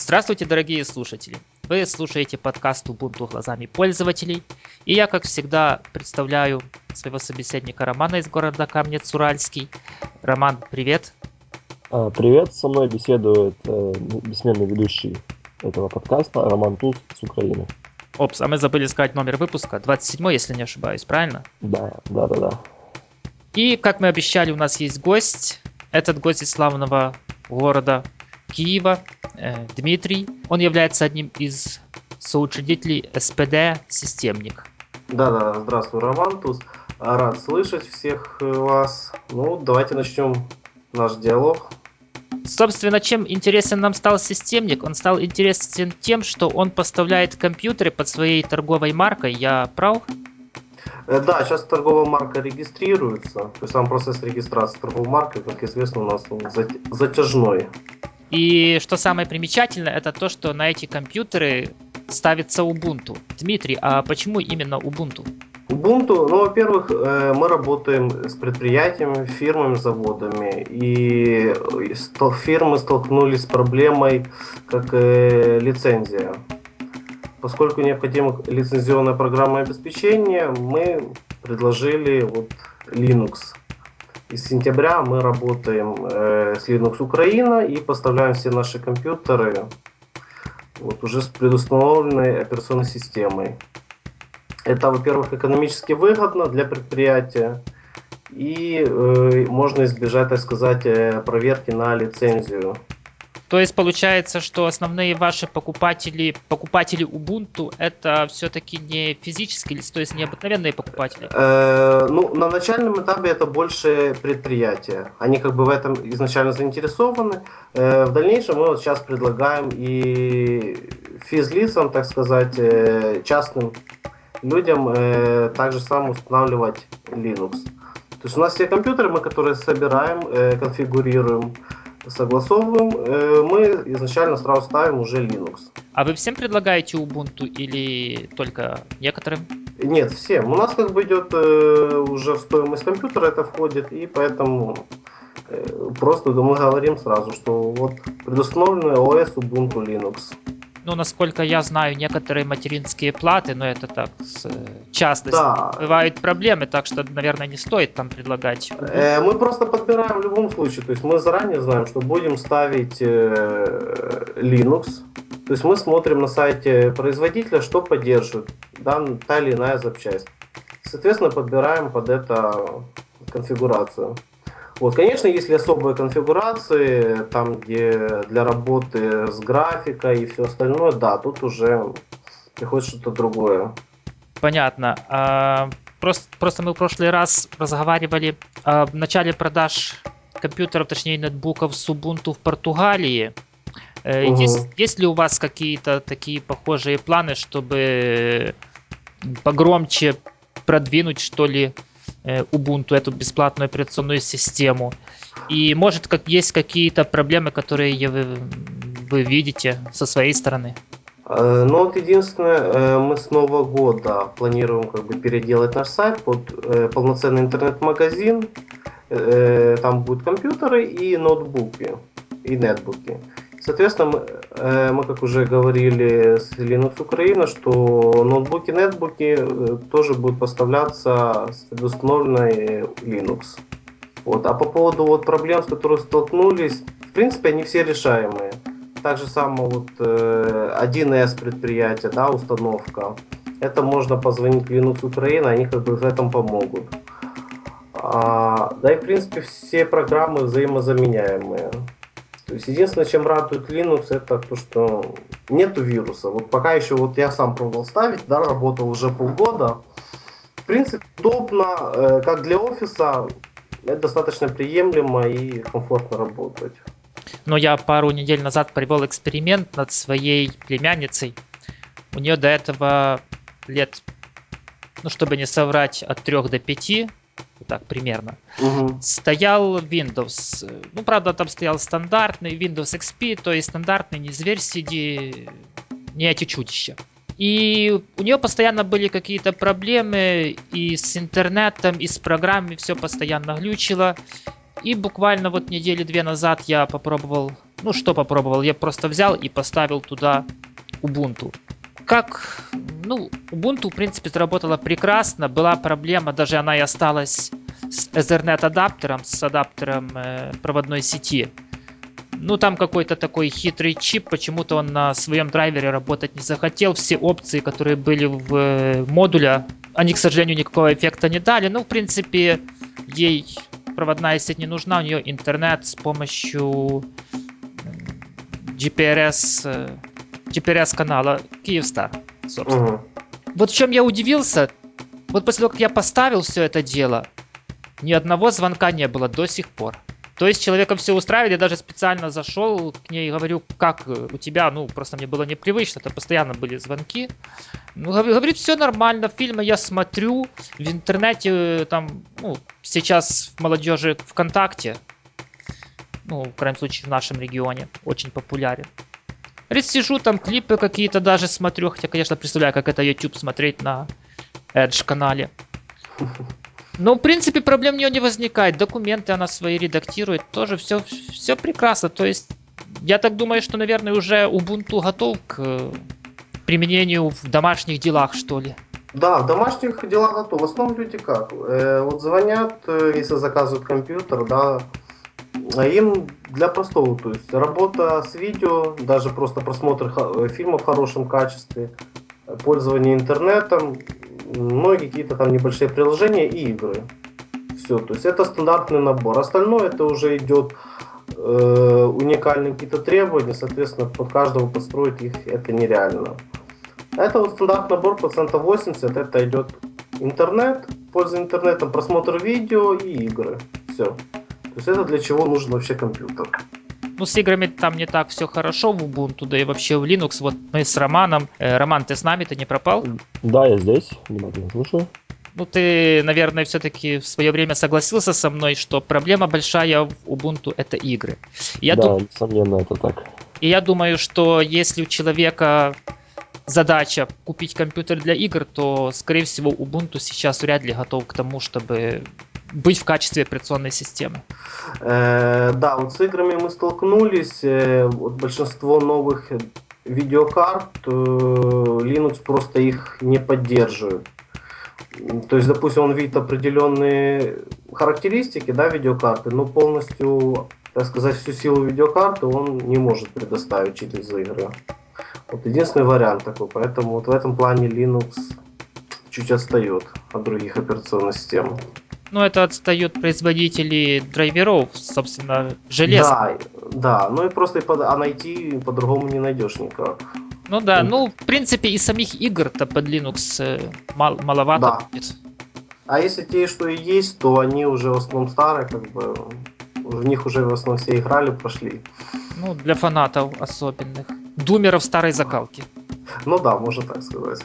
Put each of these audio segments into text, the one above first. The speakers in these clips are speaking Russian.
Здравствуйте, дорогие слушатели! Вы слушаете подкаст Ubuntu глазами пользователей. И я, как всегда, представляю своего собеседника Романа из города Камнец-Уральский. Роман, привет! А, привет, со мной беседует э, бессменный ведущий этого подкаста Роман Туз с Украины. Опс, а мы забыли сказать номер выпуска, 27 если не ошибаюсь, правильно? Да, да, да, да. И, как мы обещали, у нас есть гость. Этот гость из славного города Киева, Дмитрий. Он является одним из соучредителей СПД «Системник». Да-да, здравствуй, Роман Туз. Рад слышать всех э, вас. Ну, давайте начнем наш диалог. Собственно, чем интересен нам стал системник? Он стал интересен тем, что он поставляет компьютеры под своей торговой маркой. Я прав? Э, да, сейчас торговая марка регистрируется. То есть сам процесс регистрации торговой марки, как известно, у нас затяжной. И что самое примечательное, это то, что на эти компьютеры ставится Ubuntu. Дмитрий, а почему именно Ubuntu? Ubuntu, ну, во-первых, э, мы работаем с предприятиями, фирмами, заводами, и фирмы столкнулись с проблемой, как э, лицензия. Поскольку необходимо лицензионное программное обеспечение, мы предложили вот Linux. С сентября мы работаем э, с Linux Украина и поставляем все наши компьютеры вот, уже с предустановленной операционной системой. Это, во-первых, экономически выгодно для предприятия и э, можно избежать, так сказать, э, проверки на лицензию. То есть получается, что основные ваши покупатели, покупатели Ubuntu, это все-таки не физические лица, то есть не обыкновенные покупатели? Э, ну, на начальном этапе это больше предприятия. Они как бы в этом изначально заинтересованы. Э, в дальнейшем мы вот сейчас предлагаем и физлицам, так сказать, э, частным людям э, также сам устанавливать Linux. То есть у нас все компьютеры, мы которые собираем, э, конфигурируем, согласовываем, э, мы изначально сразу ставим уже Linux. А вы всем предлагаете Ubuntu или только некоторым? Нет, всем. У нас как бы идет э, уже в стоимость компьютера это входит, и поэтому э, просто мы говорим сразу, что вот предустановленный OS Ubuntu Linux ну, насколько я знаю, некоторые материнские платы, но это так, с э, частностью, да. бывают проблемы, так что, наверное, не стоит там предлагать. Э, мы просто подбираем в любом случае, то есть мы заранее знаем, что будем ставить э, Linux, то есть мы смотрим на сайте производителя, что поддерживает да, та или иная запчасть. Соответственно, подбираем под это конфигурацию. Вот, конечно, если особые конфигурации, там, где для работы с графикой и все остальное, да, тут уже приходит что-то другое. Понятно. А, просто, просто мы в прошлый раз разговаривали о начале продаж компьютеров, точнее ноутбуков с Ubuntu в Португалии. Угу. Есть, есть ли у вас какие-то такие похожие планы, чтобы погромче продвинуть, что ли, Ubuntu, эту бесплатную операционную систему. И может как есть какие-то проблемы, которые вы, вы видите со своей стороны? Э, ну вот единственное, э, мы с Нового года планируем как бы переделать наш сайт под полноценный интернет-магазин. Там будут компьютеры и ноутбуки, и нетбуки. Соответственно, мы, э, мы, как уже говорили с Linux Украина, что ноутбуки, нетбуки э, тоже будут поставляться с предустановленной Linux. Вот. А по поводу вот проблем, с которыми столкнулись, в принципе, они все решаемые. Так же само вот 1С э, предприятие, да, установка. Это можно позвонить Linux Украина, они как бы в этом помогут. А, да и в принципе все программы взаимозаменяемые. То есть единственное, чем радует Linux, это то, что нету вируса. Вот пока еще вот я сам пробовал ставить, да, работал уже полгода. В принципе, удобно, э, как для офиса, это достаточно приемлемо и комфортно работать. Но я пару недель назад провел эксперимент над своей племянницей. У нее до этого лет, ну чтобы не соврать, от 3 до 5 так примерно. Угу. Стоял Windows. Ну, правда, там стоял стандартный Windows XP, то есть стандартный, не зверь сиди, не эти чудища. И у нее постоянно были какие-то проблемы и с интернетом, и с программами, все постоянно глючило. И буквально вот недели две назад я попробовал Ну, что попробовал? Я просто взял и поставил туда Ubuntu. Как, ну, Ubuntu, в принципе, заработала прекрасно. Была проблема, даже она и осталась с Ethernet адаптером, с адаптером э, проводной сети. Ну, там какой-то такой хитрый чип, почему-то он на своем драйвере работать не захотел. Все опции, которые были в э, модуле, они, к сожалению, никакого эффекта не дали. Ну, в принципе, ей проводная сеть не нужна, у нее интернет с помощью GPRS, э, GPRS канала Kyivstar, собственно. Мгм. Вот в чем я удивился, вот после того, как я поставил все это дело, ни одного звонка не было до сих пор. То есть человека все устраивает, я даже специально зашел к ней и говорю, как э, у тебя, ну, просто мне было непривычно, это постоянно были звонки. Ну, гов- говорит, все нормально, фильмы я смотрю, в интернете э, там, ну, сейчас в молодежи ВКонтакте, ну, в крайнем случае в нашем регионе, очень популярен. Сижу там, клипы какие-то даже смотрю, хотя, конечно, представляю, как это YouTube смотреть на Edge канале. Но, в принципе, проблем у нее не возникает. Документы она свои редактирует, тоже все, все прекрасно. То есть, я так думаю, что, наверное, уже Ubuntu готов к э, применению в домашних делах, что ли. Да, в домашних делах готов. В основном люди как? Э, вот звонят, э, если заказывают компьютер, да, им для простого, то есть работа с видео, даже просто просмотр э, фильма в хорошем качестве, пользование интернетом, ну и какие-то там небольшие приложения и игры. Все, то есть это стандартный набор. Остальное это уже идет э, уникальные какие-то требования, соответственно, под каждого подстроить их это нереально. Это вот стандартный набор процентов 80, это идет интернет, польза интернетом, просмотр видео и игры. Все. То есть это для чего нужен вообще компьютер. Ну, с играми там не так все хорошо в Ubuntu, да и вообще в Linux. Вот мы с Романом. э, Роман, ты с нами, ты не пропал? Да, я здесь, внимательно слушаю. Ну, ты, наверное, все-таки в свое время согласился со мной, что проблема большая в Ubuntu это игры. Я да, дум- несомненно, это так. И я думаю, что если у человека задача купить компьютер для игр, то, скорее всего, Ubuntu сейчас вряд ли готов к тому, чтобы быть в качестве операционной системы. Э, да, вот с играми мы столкнулись. э, вот большинство новых видеокарт э, Linux просто их не поддерживает. То есть, допустим, он видит определенные характеристики, да, видеокарты, но полностью, так сказать, всю силу видеокарты он не может предоставить через игры. Вот единственный вариант такой, поэтому вот в этом плане Linux чуть отстает от других операционных систем. Но это отстают производители драйверов, собственно, железа. Да, да, ну и просто под- а найти по-другому не найдешь никак. Ну да, ну, в принципе, и самих игр-то под Linux э, мал- маловато Да. будет. А если те, что и есть, то они уже в основном старые, как бы в них уже в основном все играли, прошли. Ну, для фанатов особенных. Думеров старой закалки. Ну да, можно так сказать.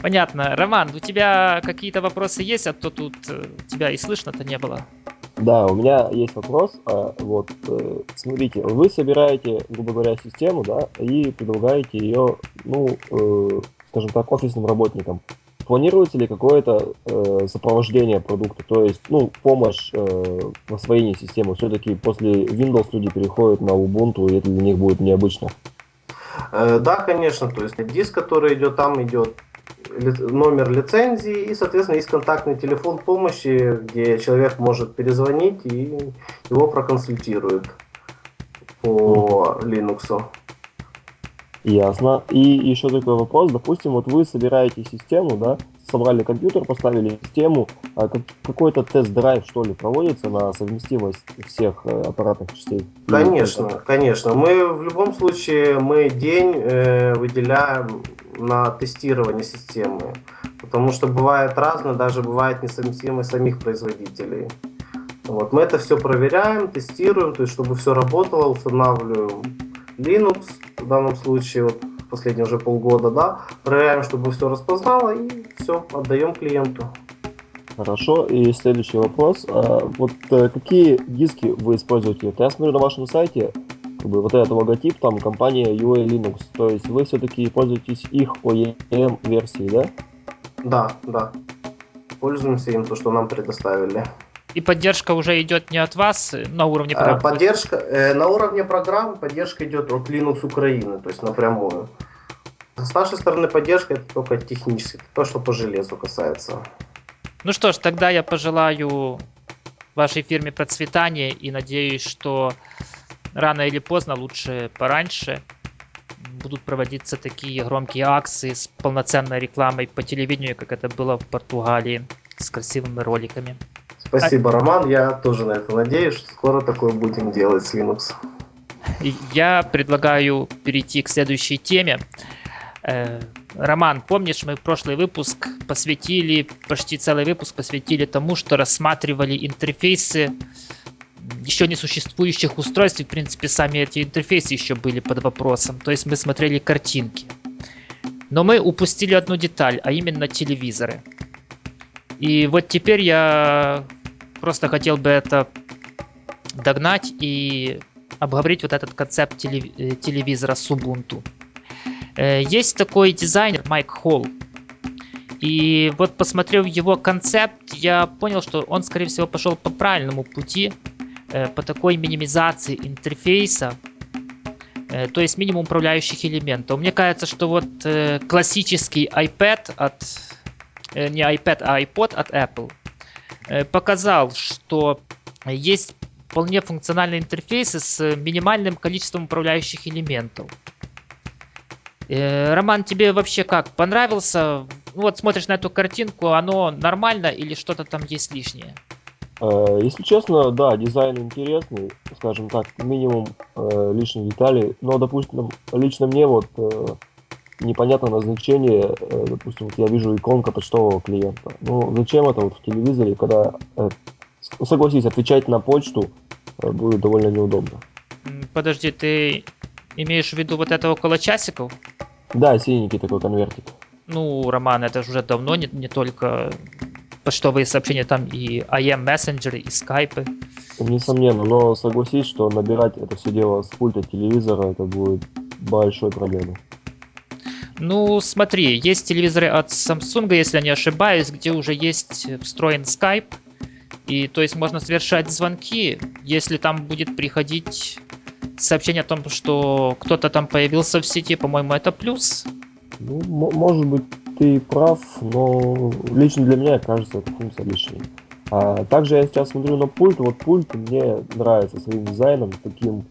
Понятно. Роман, у тебя какие-то вопросы есть, а то тут э, тебя и слышно-то не было. Да, у меня есть вопрос. А, Вот, э, смотрите, вы собираете, грубо говоря, систему, да, и предлагаете ее, ну, э, скажем так, офисным работникам. Планируется ли какое-то э, сопровождение продукта, то есть, ну, помощь э, в освоении системы? Все-таки после Windows люди переходят на Ubuntu, и это для них будет необычно. Э, да, конечно, то есть диск, который идет, там идет номер лицензии и, соответственно, есть контактный телефон помощи, где человек может перезвонить и его проконсультируют по Linux. Ясно. И еще такой вопрос. Допустим, вот вы собираете систему, да, собрали компьютер, поставили систему, а как- какой-то тест-драйв, что ли, проводится на совместимость всех э, аппаратных частей? Конечно, конечно. Мы в любом случае мы день э, выделяем на тестирование системы, потому что бывает разное, даже бывает несовместимость самих производителей. Вот мы это все проверяем, тестируем, то есть чтобы все работало, устанавливаем Linux в данном случае вот последние уже полгода, да, проверяем, чтобы все распознало и все отдаем клиенту. Хорошо. И следующий вопрос. А, вот э, какие диски вы используете? Вот я смотрю на вашем сайте, как бы вот этот логотип, там компания UA Linux. То есть вы все-таки пользуетесь их OEM версией, да? Да, да. Пользуемся им, то, что нам предоставили. И поддержка уже идет не от вас э, на уровне А, программ? Поддержка э, на уровне программ поддержка идет от Linux Украины, то есть напрямую. С нашей стороны поддержка это только технически, то, что по железу касается. Ну что ж, тогда я пожелаю вашей фирме процветания и надеюсь, что рано или поздно, лучше пораньше, будут проводиться такие громкие акции с полноценной рекламой по телевидению, как это было в Португалии, с красивыми роликами. Спасибо, Роман. Я тоже на это надеюсь, что скоро такое будем делать с Linux. Я предлагаю перейти к следующей теме. Э, Роман, помнишь, мы прошлый выпуск посвятили, почти целый выпуск посвятили тому, что рассматривали интерфейсы еще не существующих устройств, и, в принципе, сами эти интерфейсы еще были под вопросом. То есть мы смотрели картинки. Но мы упустили одну деталь, а именно телевизоры. И вот теперь я просто хотел бы это догнать и обговорить вот этот концепт э, телевизора с Ubuntu. Э, Есть такой дизайнер Майк Холл. И вот посмотрев его концепт, я понял, что он, скорее всего, пошел по правильному пути, э, по такой минимизации интерфейса, то есть минимум управляющих элементов. Мне кажется, что вот классический iPad от... э, Не iPad, а iPod от Apple э, показал, что есть вполне функциональные интерфейсы с минимальным количеством управляющих элементов. Э, Роман, тебе вообще как? Понравился? Ну вот смотришь на эту картинку, оно нормально или что-то там есть лишнее? Если честно, да, дизайн интересный, скажем так, минимум э, лишних деталей. Но, допустим, лично мне вот непонятно назначение, э, допустим, вот я вижу иконка почтового клиента. Ну, зачем это вот в телевизоре, когда, э, согласись, отвечать на почту э, будет довольно неудобно. Подожди, ты имеешь в виду вот это около часиков? Да, синенький такой конвертик. Ну, Роман, это же уже давно не, не только почтовые сообщения, там и IM мессенджеры, и скайпы. Несомненно, но согласись, что набирать это все дело с пульта телевизора, это будет большой проблемой. Ну, смотри, есть телевизоры от Samsung, если я не ошибаюсь, где уже есть встроен Skype. И то есть можно совершать звонки, если там будет приходить сообщение о том, что кто-то там появился в сети, по-моему, это плюс. Ну, мо- может быть, ты прав, но лично для меня кажется эта функция лишней. А также я сейчас смотрю на пульт, вот пульт мне нравится своим дизайном, таким,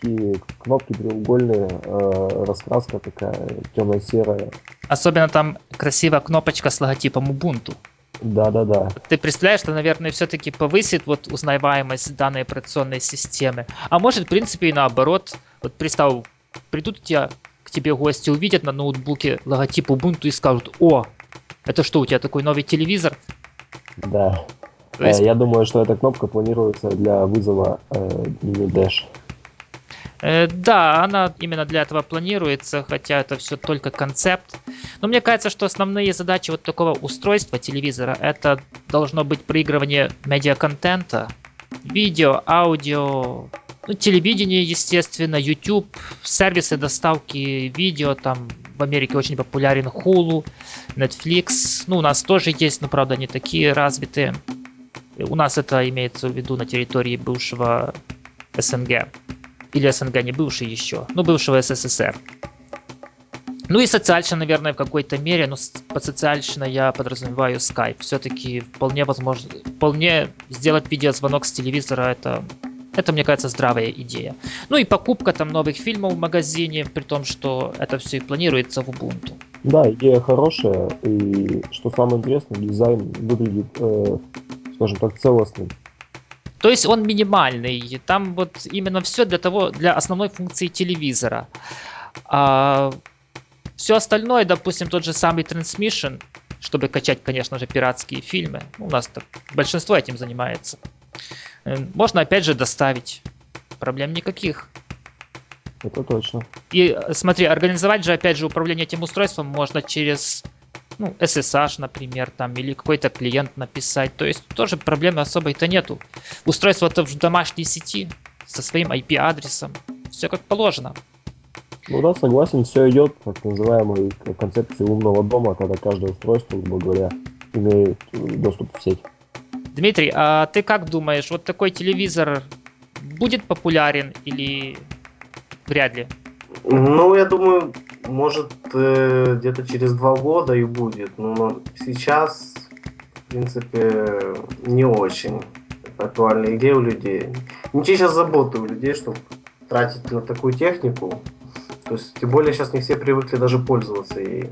такие кнопки треугольные, э, раскраска такая темно-серая. Особенно там красивая кнопочка с логотипом Ubuntu. Да-да-да. Ты представляешь, что, наверное, все-таки повысит вот узнаваемость данной операционной системы. А может, в принципе, и наоборот. Вот представь, придут у тебя, к тебе гости, увидят на ноутбуке логотип Ubuntu и скажут, о, это что, у тебя такой новый телевизор? Да. То есть, Э, я думаю, что эта кнопка планируется для вызова э, Dash. Э, да, она именно для этого планируется, хотя это все только концепт. Но мне кажется, что основные задачи вот такого устройства телевизора это должно быть проигрывание медиаконтента, видео, аудио, ну, телевидение, естественно, YouTube, сервисы доставки видео, там в Америке очень популярен Hulu, Netflix, ну, у нас тоже есть, но, правда, не такие развитые. У нас это имеется в виду на территории бывшего СНГ. Или СНГ не бывший еще, ну, бывшего СССР. Ну и социальщина, наверное, в какой-то мере, но под социальщиной я подразумеваю Skype. Все-таки вполне возможно, вполне сделать видеозвонок с телевизора это это, мне кажется, здравая идея. Ну и покупка там новых фильмов в магазине, при том, что это все и планируется в Ubuntu. Да, идея хорошая, и что самое интересное, дизайн выглядит, э, скажем так, целостным. То есть он минимальный. Там вот именно все для того, для основной функции телевизора. А все остальное, допустим, тот же самый Transmission, чтобы качать, конечно же, пиратские фильмы. Ну, У нас так большинство этим занимается. Э, Можно опять же доставить. Проблем никаких. Это точно. И э, смотри, организовать же, опять же, управление этим устройством можно через ну, SSH, например, там, или какой-то клиент написать. То есть тоже проблемы особой-то нету. Устройство-то в домашней сети со своим IP-адресом. Все как положено. Ну да, согласен, все идет так называемой концепции умного дома, когда каждое устройство, грубо говоря, имеет э, доступ в сеть. Дмитрий, а ты как думаешь, вот такой телевизор будет популярен или вряд ли? Ну, я думаю, может, э, где-то через два года и будет. Но сейчас, в принципе, не очень актуальная идея у людей. Те сейчас заботы у людей, чтобы тратить на такую технику. То есть, тем более, сейчас не все привыкли даже пользоваться ей.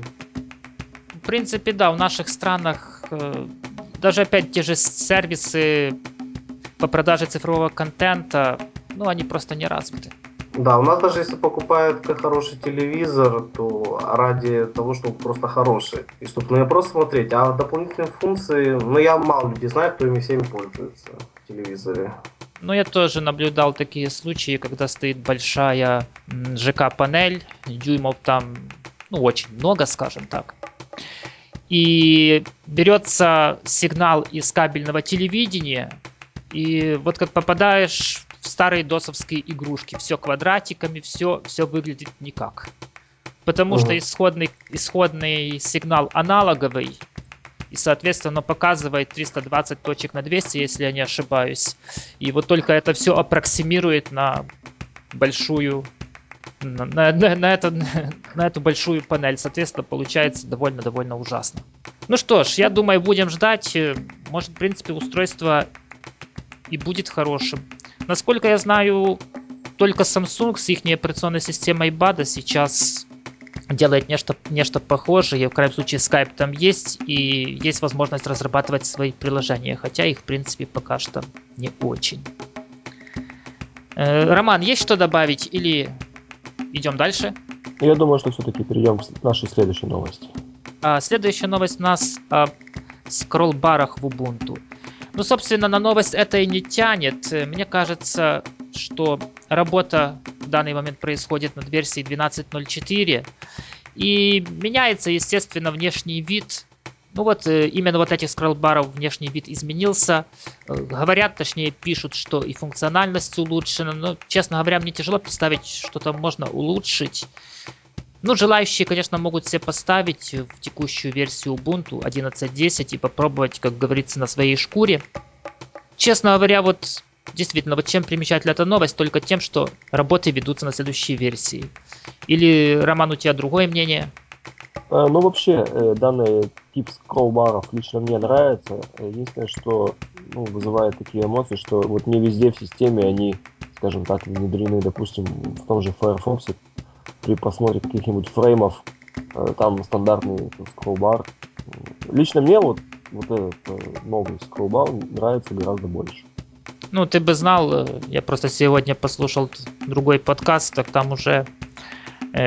В принципе, да, в наших странах э, даже опять те же сервисы по продаже цифрового контента, ну, они просто не развиты. Да, у нас даже если покупают хороший телевизор, то ради того, чтобы просто хороший. И чтобы не просто смотреть, а дополнительные функции, ну я мало людей знаю, кто ими всеми пользуется в телевизоре. Ну, я тоже наблюдал такие случаи, когда стоит большая ЖК-панель, дюймов там, ну, очень много, скажем так. И берется сигнал из кабельного телевидения, и вот как попадаешь в старые досовские игрушки, все квадратиками, все, все выглядит никак. Потому угу. что исходный, исходный сигнал аналоговый, и, соответственно, показывает 320 точек на 200, если я не ошибаюсь. И вот только это все аппроксимирует на большую на, на, на, это, на эту большую панель. Соответственно, получается довольно-довольно ужасно. Ну что ж, я думаю, будем ждать. Может, в принципе, устройство и будет хорошим. Насколько я знаю, только Samsung с их операционной системой BADA сейчас делает нечто, нечто похожее. В крайнем случае Skype там есть, и есть возможность разрабатывать свои приложения, хотя их, в принципе, пока что не очень. Э, Роман, есть что добавить или идем дальше? Я думаю, что все-таки перейдем к нашей следующей новости. А, следующая новость у нас о скролл-барах в Ubuntu. Ну, собственно, на новость это и не тянет. Мне кажется, что работа в данный момент происходит над версией 12.04. И меняется, естественно, внешний вид. Ну вот, э, именно вот этих скроллбаров внешний вид изменился. Э, говорят, точнее пишут, что и функциональность улучшена. Но, честно говоря, мне тяжело представить, что там можно улучшить. Ну, желающие, конечно, могут себе поставить в текущую версию Ubuntu 11.10 и попробовать, как говорится, на своей шкуре. Честно говоря, вот действительно, вот чем примечательна эта новость? Только тем, что работы ведутся на следующей версии. Или, Роман, у тебя другое мнение? Э, ну, вообще, э, данный тип скроллбаров лично мне нравится. Единственное, что ну, вызывает такие эмоции, что вот не везде в системе они, скажем так, внедрены, допустим, в том же Firefox при просмотре каких-нибудь фреймов, э, там стандартный скроллбар. Лично мне вот, вот этот э, новый скроллбар нравится гораздо больше. Ну, ты бы знал, э, я просто сегодня послушал другой подкаст, так там уже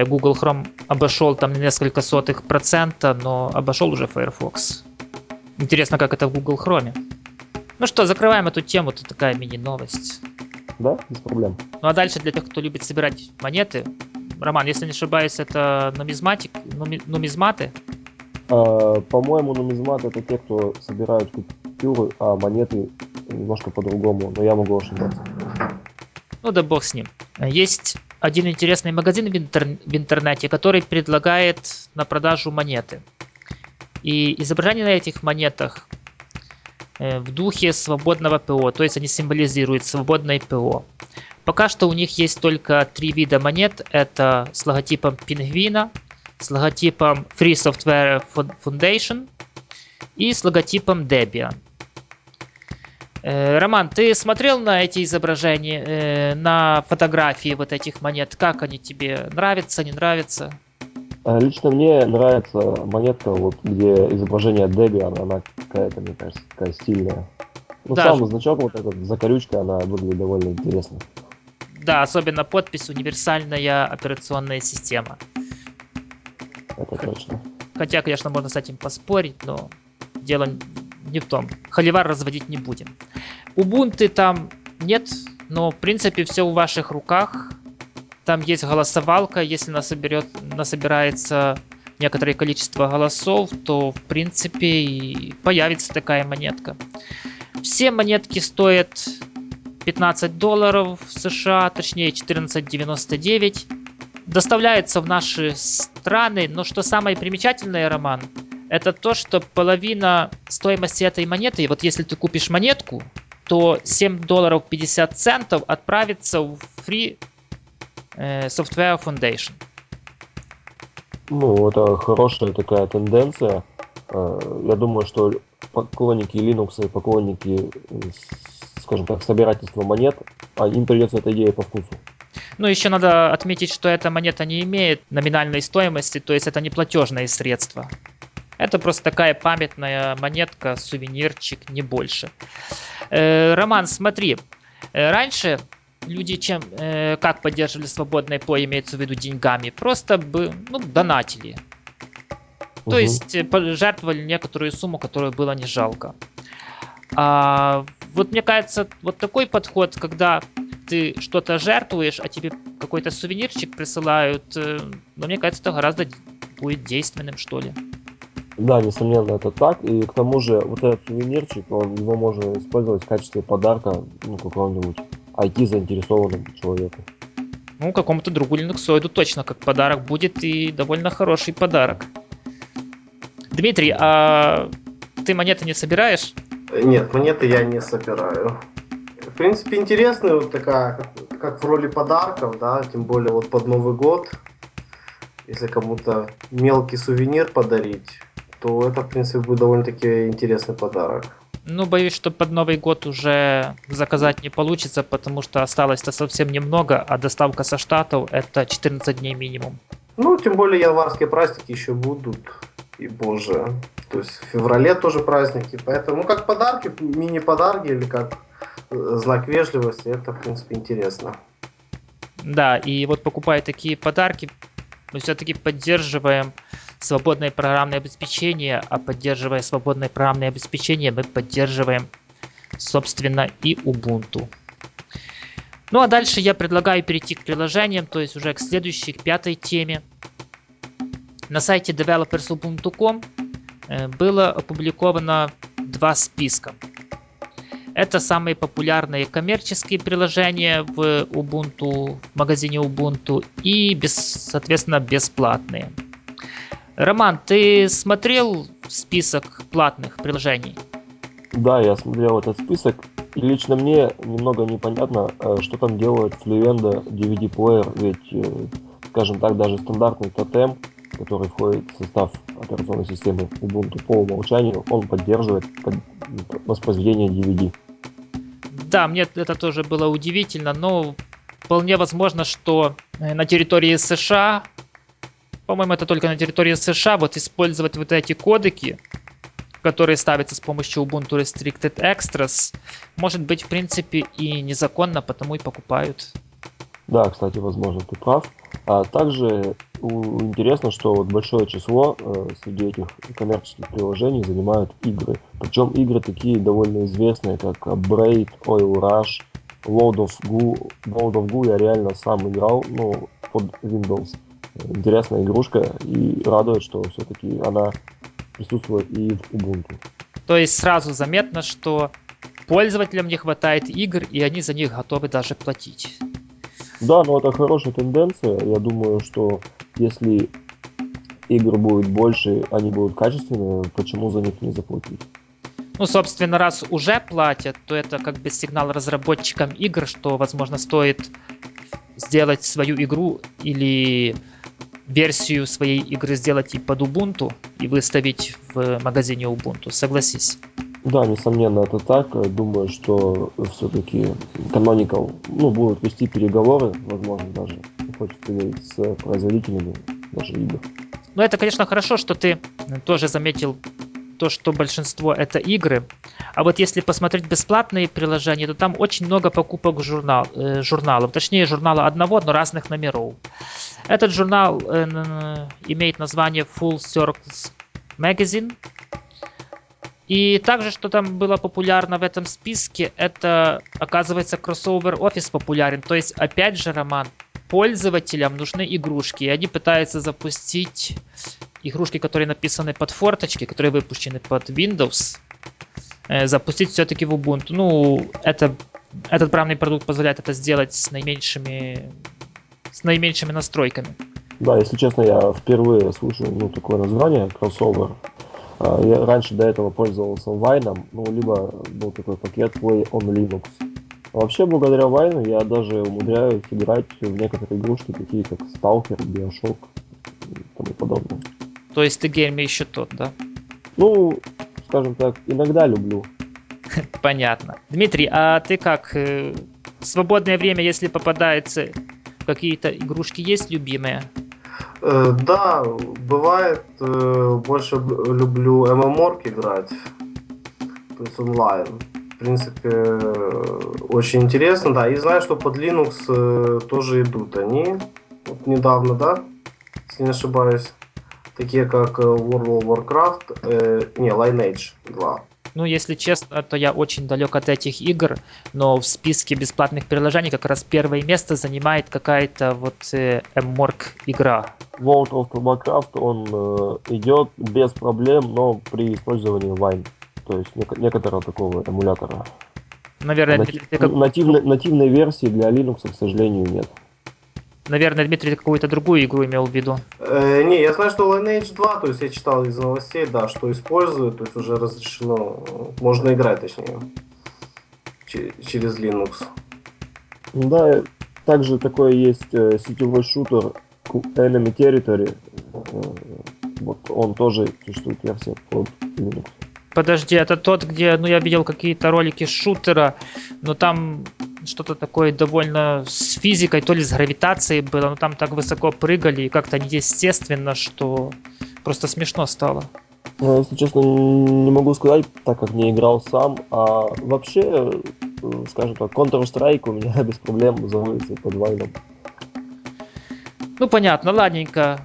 Google Chrome обошел там несколько сотых процента, но обошел уже Firefox. Интересно, как это в Google Chrome. Ну что, закрываем эту тему, тут такая мини-новость. Да, без проблем. Ну а дальше для тех, кто любит собирать монеты, Роман, если не ошибаюсь, это нумизматик, нуми, нумизматы? А, по-моему, нумизматы это те, кто собирают купюры, а монеты немножко по-другому, но я могу ошибаться. Ну да бог с ним. Есть один интересный магазин в, интер- в интернете, который предлагает на продажу монеты. И изображение на этих монетах в духе свободного ПО, то есть они символизируют свободное ПО. Пока что у них есть только три вида монет. Это с логотипом пингвина, с логотипом Free Software Foundation и с логотипом Debian. Э, Роман, ты смотрел на эти изображения, э, на фотографии вот этих монет? Как они тебе? Нравятся, не нравятся? Лично мне нравится монетка, вот где изображение Debian, она какая-то, мне кажется, такая стильная. Ну, да. сам значок, вот этот, закорючка, она выглядит довольно интересно. Да, особенно подпись универсальная операционная система. Это точно. Хотя, конечно, можно с этим поспорить, но дело не в том. Холивар разводить не будем. Убунты там нет, но в принципе все в ваших руках. Там есть голосовалка, если насоберет, насобирается некоторое количество голосов, то в принципе и появится такая монетка. Все монетки стоят 15 долларов США, точнее 14.99. Доставляется в наши страны, но что самое примечательное, Роман, это то, что половина стоимости этой монеты, вот если ты купишь монетку, то 7 долларов 50 центов отправится в Free э, Software Foundation. Ну, это хорошая такая тенденция. Э, я думаю, что поклонники Linux и поклонники, скажем так, собирательства монет, а им придется эта идея по вкусу. Ну, еще надо отметить, что эта монета не имеет номинальной стоимости, то есть это не платежные средства. Это просто такая памятная монетка, сувенирчик, не больше. Э, Роман, смотри, э, раньше люди чем э, как поддерживали свободное по, имеется в виду деньгами, просто бы, ну, донатили. Угу. То есть э, жертвовали некоторую сумму, которую было не жалко. А, вот мне кажется, вот такой подход, когда ты что-то жертвуешь, а тебе какой-то сувенирчик присылают, э, но мне кажется, это гораздо будет действенным, что ли. Да, несомненно, это так. И к тому же, вот этот сувенирчик, он, его можно использовать в качестве подарка ну, какому-нибудь IT-заинтересованному человеку. Ну, какому-то другу линуксоиду точно как подарок будет и довольно хороший подарок. Дмитрий, а ты монеты не собираешь? Нет, монеты я не собираю. В принципе, интересно, вот такая, как, как в роли подарков, да, тем более вот под Новый год, если кому-то мелкий сувенир подарить, то это, в принципе, будет довольно-таки интересный подарок. Ну, боюсь, что под Новый год уже заказать не получится, потому что осталось-то совсем немного, а доставка со штатов это 14 дней минимум. Ну, тем более январские праздники еще будут, и боже. То есть в феврале тоже праздники, поэтому ну, как подарки, мини-подарки или как э, знак вежливости, это, в принципе, интересно. Да, и вот покупая такие подарки, мы все-таки поддерживаем свободное программное обеспечение, а поддерживая свободное программное обеспечение, мы поддерживаем, собственно, и Ubuntu. Ну а дальше я предлагаю перейти к приложениям, то есть уже к следующей, к пятой теме. На сайте developersubuntu.com э, было опубликовано два списка. Это самые популярные коммерческие приложения в Ubuntu, в магазине Ubuntu и, без, соответственно, бесплатные. Роман, ты смотрел список платных приложений? Да, я смотрел этот список. И лично мне немного непонятно, э, что там делает Fluendo DVD-плеер, ведь, э, скажем так, даже стандартный тотем, который входит в состав операционной системы Ubuntu по умолчанию, он поддерживает воспроизведение DVD. Да, мне это тоже было удивительно, но вполне возможно, что э, на территории США по-моему, это только на территории США, вот использовать вот эти кодеки, которые ставятся с помощью Ubuntu Restricted Extras, может быть, в принципе, и незаконно, потому и покупают. Да, кстати, возможно, ты прав. А также интересно, что вот большое число э, среди этих коммерческих приложений занимают игры. Причем игры такие довольно известные, как Braid, Oil Rush, World of Goo. World of Goo я реально сам играл, ну, под Windows интересная игрушка и радует, что все-таки она присутствует и в Ubuntu. То есть сразу заметно, что пользователям не хватает игр, и они за них готовы даже платить. Да, но это хорошая тенденция. Я думаю, что если игр будет больше, они будут качественные, почему за них не заплатить? Ну, собственно, раз уже платят, то это как бы сигнал разработчикам игр, что, возможно, стоит сделать свою игру или версию своей игры сделать и под Ubuntu и выставить в магазине Ubuntu, согласись. Да, несомненно, это так. Думаю, что все-таки Canonical ну, будут вести переговоры, возможно, даже, хочется верить, с производителями даже игр. Ну, это, конечно, хорошо, что ты тоже заметил то, что большинство это игры. А вот если посмотреть бесплатные приложения, то там очень много покупок журнал, э, журналов. Точнее, журнала одного, но разных номеров. Этот журнал э, имеет название Full Circles Magazine. И также, что там было популярно в этом списке, это, оказывается, кроссовер офис популярен. То есть, опять же, Роман, пользователям нужны игрушки, и они пытаются запустить игрушки, которые написаны под форточки, которые выпущены под Windows, э, запустить все-таки в Ubuntu. Ну, это, этот правный продукт позволяет это сделать с наименьшими с наименьшими настройками. Да, если честно, я впервые слышу ну, такое название, кроссовер. А, я раньше до этого пользовался Вайном, ну, либо был такой пакет Play on Linux. Вообще, благодаря Вайну я даже умудряюсь играть в некоторые игрушки, такие как Stalker, Bioshock и тому подобное. То есть ты геймер еще тот, да? Ну, скажем так, иногда люблю. Понятно. Дмитрий, а ты как? э, В свободное время, если попадаются какие-то игрушки, есть любимые? Э, да, бывает, э, больше люблю MMORG играть, то есть онлайн. В принципе, э, очень интересно, да. И знаю, что под Linux э, тоже идут они. Вот недавно, да, если не ошибаюсь. Такие как э, World of Warcraft, э, не, Lineage 2. Ну, если честно, то я очень далек от этих игр, но в списке бесплатных приложений как раз первое место занимает какая-то вот э, MMORG игра. World of Warcraft, он э, идет без проблем, но при использовании Wine. То есть нек- некоторого такого эмулятора. Наверное, Нати- Дмитрий, ты как- нативной, нативной версии для Linux, к сожалению, нет. Наверное, Дмитрий, какую-то другую игру имел в виду. Э, не, я знаю, что Lineage 2, то есть я читал из новостей, да, что используют, то есть уже разрешено, можно играть, точнее, че- через Linux. Да, также такой есть э, сетевой шутер Enemy Territory. Э, вот он тоже существует версия под Linux. Подожди, это тот, где, ну, я видел какие-то ролики шутера, но там что-то такое довольно с физикой, то ли с гравитацией было, но там так высоко прыгали и как-то неестественно, что просто смешно стало. Ну, если честно, не могу сказать, так как не играл сам. А вообще, э, скажем так, Counter-Strike у меня без проблем заводится под Вайном. Ну, понятно, ладненько.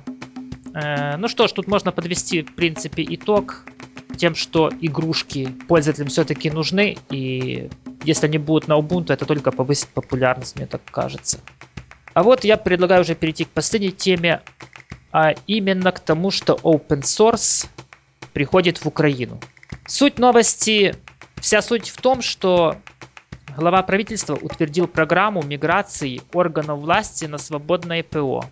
Э, ну что ж, тут можно подвести, в принципе, итог тем, что игрушки пользователям все-таки нужны, и если они будут на Ubuntu, это только повысит популярность, мне так кажется. А вот я предлагаю уже перейти к последней теме, а именно к тому, что open source приходит в Украину. Суть новости, вся суть в том, что глава правительства утвердил программу миграции органов власти на свободное ПО.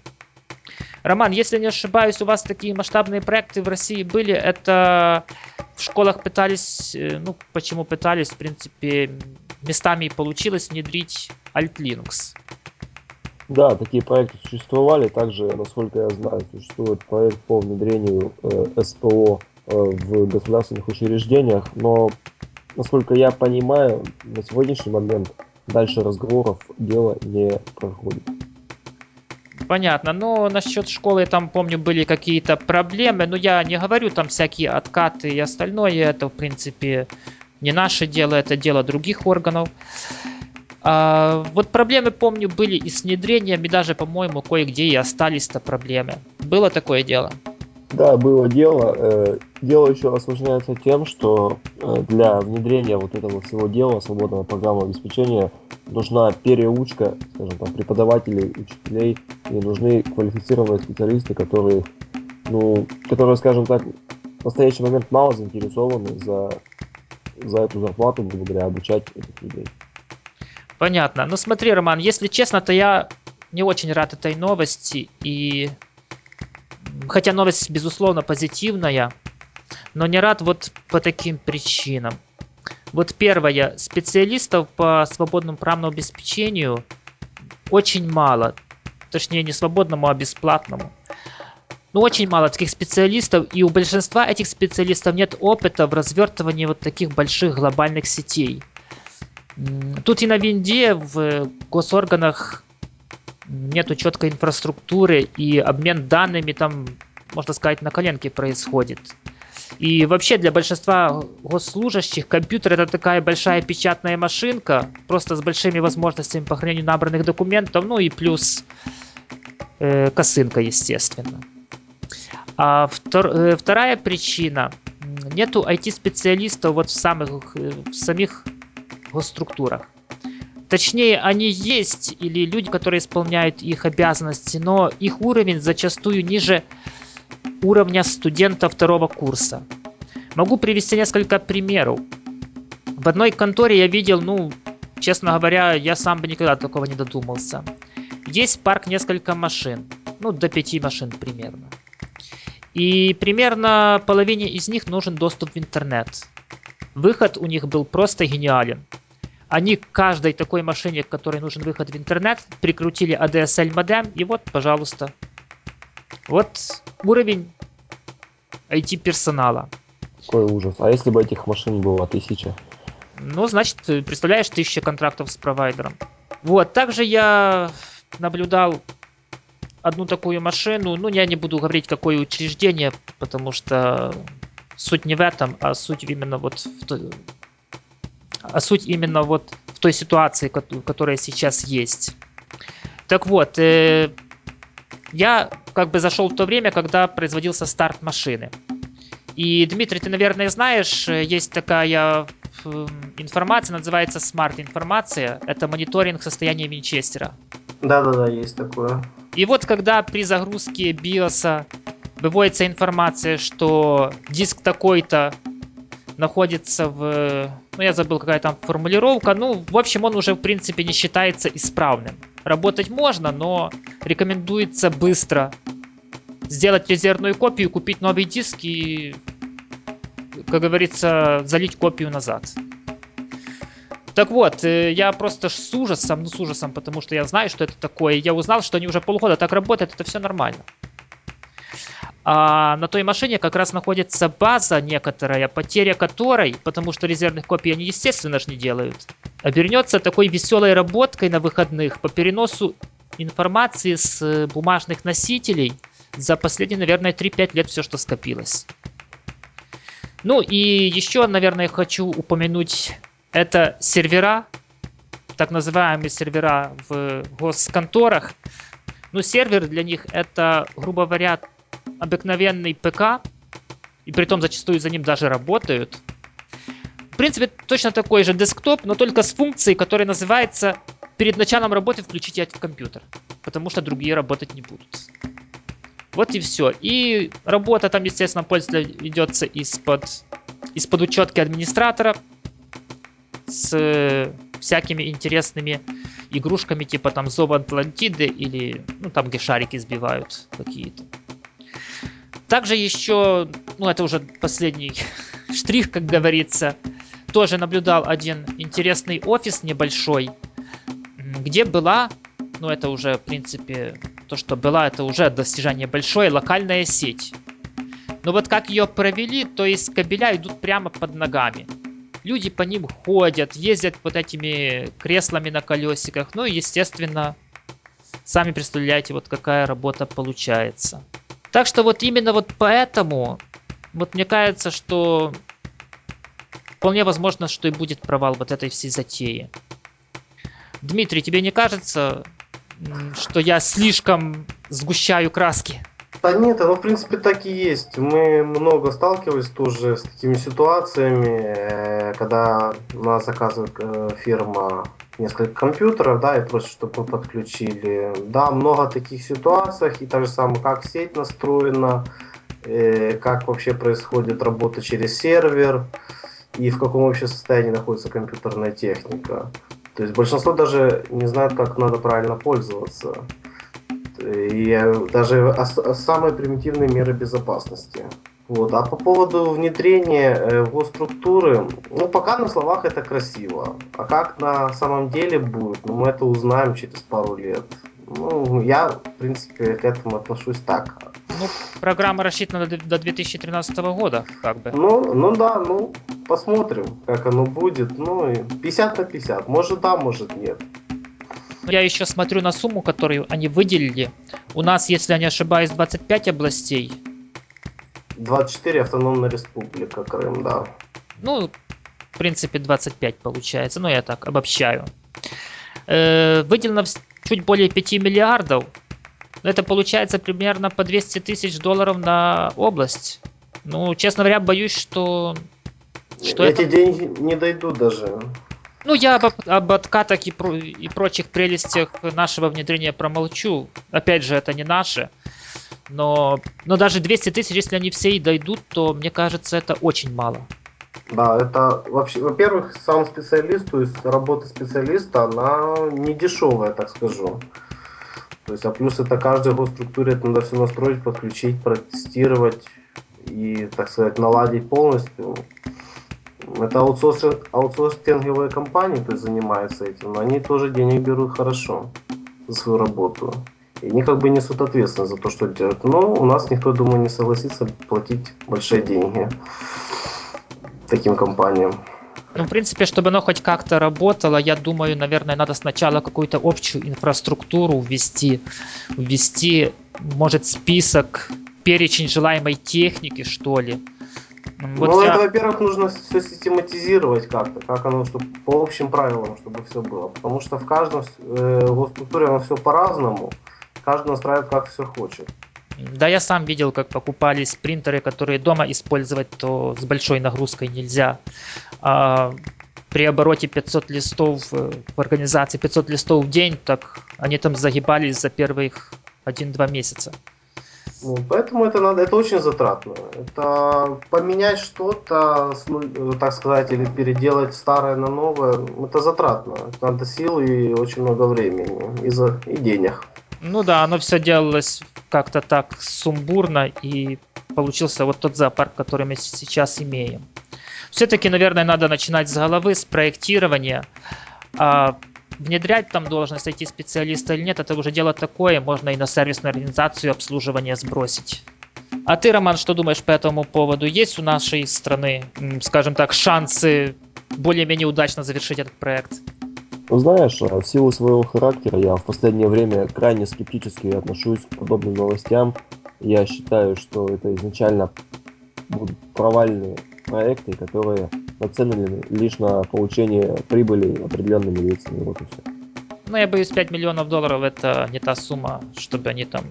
Роман, если не ошибаюсь, у вас такие масштабные проекты в России были. Это в школах пытались, э, ну почему пытались, в принципе, местами получилось внедрить Alt Linux. Да, такие проекты существовали. Также, насколько я знаю, существует проект по внедрению э, СПО э, в государственных учреждениях. Но, насколько я понимаю, на сегодняшний момент дальше разговоров дело не проходит. Понятно, но насчет школы там, помню, были какие-то проблемы, но я не говорю там всякие откаты и остальное, это, в принципе, не наше дело, это дело других органов. А, вот проблемы, помню, были и с внедрением, и даже, по-моему, кое-где и остались-то проблемы. Было такое дело? Да, было дело. Дело еще осложняется тем, что э, для внедрения вот этого всего дела, свободного программного обеспечения, нужна переучка, скажем так, преподавателей, учителей, и нужны квалифицированные специалисты, которые, ну, которые, скажем так, в настоящий момент мало заинтересованы за, за эту зарплату, грубо говоря, обучать этих людей. Понятно. Ну смотри, Роман, если честно, то я не очень рад этой новости. И хотя новость, безусловно, позитивная, но не рад вот по таким причинам. Вот первое, специалистов по свободному правному обеспечению очень мало. Точнее, не свободному, а бесплатному. Ну, очень мало таких специалистов, и у большинства этих специалистов нет опыта в развертывании вот таких больших глобальных сетей. Тут и на винде в госорганах нету четкой инфраструктуры, и обмен данными там, можно сказать, на коленке происходит. И вообще для большинства госслужащих компьютер это такая большая печатная машинка, просто с большими возможностями по хранению набранных документов, ну и плюс э, косынка, естественно. А втор- э, вторая причина, нету IT-специалистов вот в самых, э, в самих госструктурах. Точнее, они есть, или люди, которые исполняют их обязанности, но их уровень зачастую ниже уровня студента второго курса. Могу привести несколько примеров. В одной конторе я видел, ну, честно говоря, я сам бы никогда такого не додумался. Есть парк несколько машин, ну, до пяти машин примерно. И примерно половине из них нужен доступ в интернет. Выход у них был просто гениален. Они к каждой такой машине, которой нужен выход в интернет, прикрутили ADSL модем, и вот, пожалуйста. Вот уровень IT-персонала. Какой ужас. А если бы этих машин было тысяча? Ну, значит, представляешь, тысяча контрактов с провайдером. Вот, также я наблюдал одну такую машину. Ну, я не буду говорить, какое учреждение, потому что суть не в этом, а суть именно вот в той, а суть именно вот в той ситуации, которая сейчас есть. Так вот, э, я как бы зашел в то время, когда производился старт машины. И, Дмитрий, ты, наверное, знаешь, э, есть такая информация, называется смарт-информация. Это мониторинг состояния Винчестера. Да-да-да, есть такое. И вот когда при загрузке биоса выводится информация, что диск такой-то находится в... Ну, я забыл, какая там формулировка. Ну, в общем, он уже, в принципе, не считается исправным. Работать можно, но рекомендуется быстро сделать резервную копию, купить новый диск и, как говорится, залить копию назад. Так вот, э, я просто с ужасом, ну с ужасом, потому что я знаю, что это такое. Я узнал, что они уже полгода так работают, это все нормально. А на той машине как раз находится база некоторая, потеря которой, потому что резервных копий они, естественно же, не делают, обернется такой веселой работкой на выходных по переносу информации с э, бумажных носителей за последние, наверное, 3-5 лет все, что скопилось. Ну и еще, наверное, хочу упомянуть это сервера, так называемые сервера в госконторах. Ну, сервер для них это, грубо говоря, обыкновенный ПК, и при том зачастую за ним даже работают. В принципе, точно такой же десктоп, но только с функцией, которая называется перед началом работы включите этот компьютер, потому что другие работать не будут. Вот и все. И работа там, естественно, пользователя ведется из-под из-под учетки администратора, с э, всякими интересными игрушками, типа там Зова Атлантиды или, ну, там, где шарики сбивают какие-то. Также еще, ну, это уже последний штрих, как говорится, тоже наблюдал один интересный офис небольшой, где была, ну, это уже, в принципе, то, что была, это уже достижение большое, локальная сеть. Но вот как ее провели, то есть кабеля идут прямо под ногами люди по ним ходят, ездят вот этими креслами на колесиках. Ну и, естественно, сами представляете, вот какая работа получается. Так что вот именно вот поэтому, вот мне кажется, что вполне возможно, что и будет провал вот этой всей затеи. Дмитрий, тебе не кажется, что я слишком сгущаю краски? Да нет, оно в принципе так и есть. Мы много сталкивались тоже с такими ситуациями, э, когда у нас заказывает э, фирма несколько компьютеров, да, и просит, чтобы мы подключили. Да, много таких ситуаций, и так же самое, как сеть настроена, э, как вообще происходит работа через сервер, и в каком вообще состоянии находится компьютерная техника. То есть большинство даже не знает, как надо правильно пользоваться и даже самые примитивные меры безопасности. Вот. А по поводу внедрения э, в госструктуры, ну пока на словах это красиво. А как на самом деле будет, ну мы это узнаем через пару лет. Ну, я, в принципе, к этому отношусь так. Ну, программа рассчитана до 2013 года, как бы. Ну, ну да, ну, посмотрим, как оно будет. Ну, 50 на 50. Может да, может нет. Я еще смотрю на сумму, которую они выделили. У нас, если я не ошибаюсь, 25 областей. 24 автономная республика Крым, да. Ну, в принципе, 25 получается. Ну, я так обобщаю. Э, выделено чуть более 5 миллиардов. Это получается примерно по 200 тысяч долларов на область. Ну, честно говоря, боюсь, что... что Эти это... деньги не дойдут даже. Ну, я об, об откатах и, про, и прочих прелестях нашего внедрения промолчу. Опять же, это не наше. Но, но даже 200 тысяч, если они все и дойдут, то мне кажется, это очень мало. Да, это вообще, во-первых, сам специалист, то есть работа специалиста, она не дешевая, так скажу. То есть, а плюс это каждой госструктуре это надо все настроить, подключить, протестировать и, так сказать, наладить полностью. Это аутсорсинг, аутсорсинговые компании, то есть занимаются этим, но они тоже денег берут хорошо за свою работу. И они как бы несут ответственность за то, что делают. Но у нас никто, думаю, не согласится платить большие деньги таким компаниям. Ну, в принципе, чтобы оно хоть как-то работало, я думаю, наверное, надо сначала какую-то общую инфраструктуру ввести, ввести, может, список, перечень желаемой техники, что ли. Вот ну, я... это, во-первых, нужно все систематизировать как-то, как оно, чтобы по общим правилам, чтобы все было. Потому что в каждом э, госструктуре оно все по-разному, каждый настраивает как все хочет. Да, я сам видел, как покупались принтеры, которые дома использовать, то с большой нагрузкой нельзя. А при обороте 500 листов э, в организации 500 листов в день, так они там загибались за первых 1-2 месяца. Ну, поэтому это надо, это очень затратно. Это поменять что-то, э, так сказать, или переделать старое на новое, это затратно. Надо сил и очень много времени, и, за, и денег. Ну да, оно все делалось как-то так сумбурно, и получился вот тот зоопарк, который мы сейчас имеем. Все-таки, наверное, надо начинать с головы, с проектирования. А внедрять там должность IT-специалиста или нет, это уже дело такое, можно и на сервисную организацию обслуживания сбросить. А ты, Роман, что думаешь по этому поводу? Есть у нашей страны, скажем так, шансы более-менее удачно завершить этот проект? Ну, знаешь, а в силу своего характера я в последнее время крайне скептически отношусь к подобным новостям. Я считаю, что это изначально будут провальные проекты, которые нацелены лишь на получение прибыли определенными лицами. Вот и все. Ну, я боюсь, 5 миллионов долларов это не та сумма, чтобы они там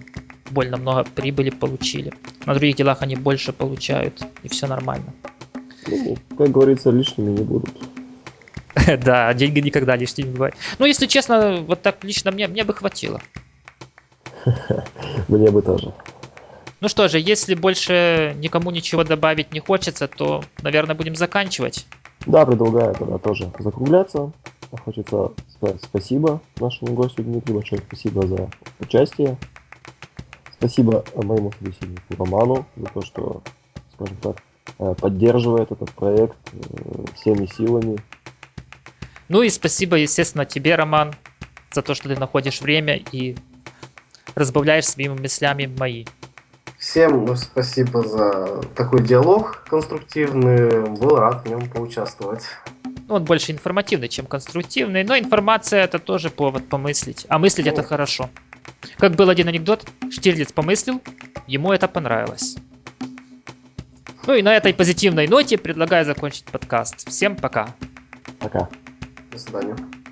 больно много прибыли получили. На других делах они больше получают, и все нормально. Ну, как говорится, лишними не будут. Да, деньги никогда лишними не бывают. Ну, если честно, вот так лично мне, мне бы хватило. Мне бы тоже. Ну что же, если больше никому ничего добавить не хочется, то, наверное, будем заканчивать. Да, предлагаю тогда тоже закругляться. Хочется сказать спасибо нашему гостю Дмитрию, большое спасибо за участие. Спасибо моему собеседнику Роману за то, что, скажем так, э, поддерживает этот проект э, всеми силами. Ну и спасибо, естественно, тебе, Роман, за то, что ты находишь время и разбавляешь своими мыслями мои. Всем спасибо за такой диалог конструктивный. Был рад в нем поучаствовать. Ну, он больше информативный, чем конструктивный, но информация это тоже повод помыслить. А мыслить ну. это хорошо. Как был один анекдот, Штирлиц помыслил, ему это понравилось. Ну и на этой позитивной ноте предлагаю закончить подкаст. Всем пока. Пока. До свидания.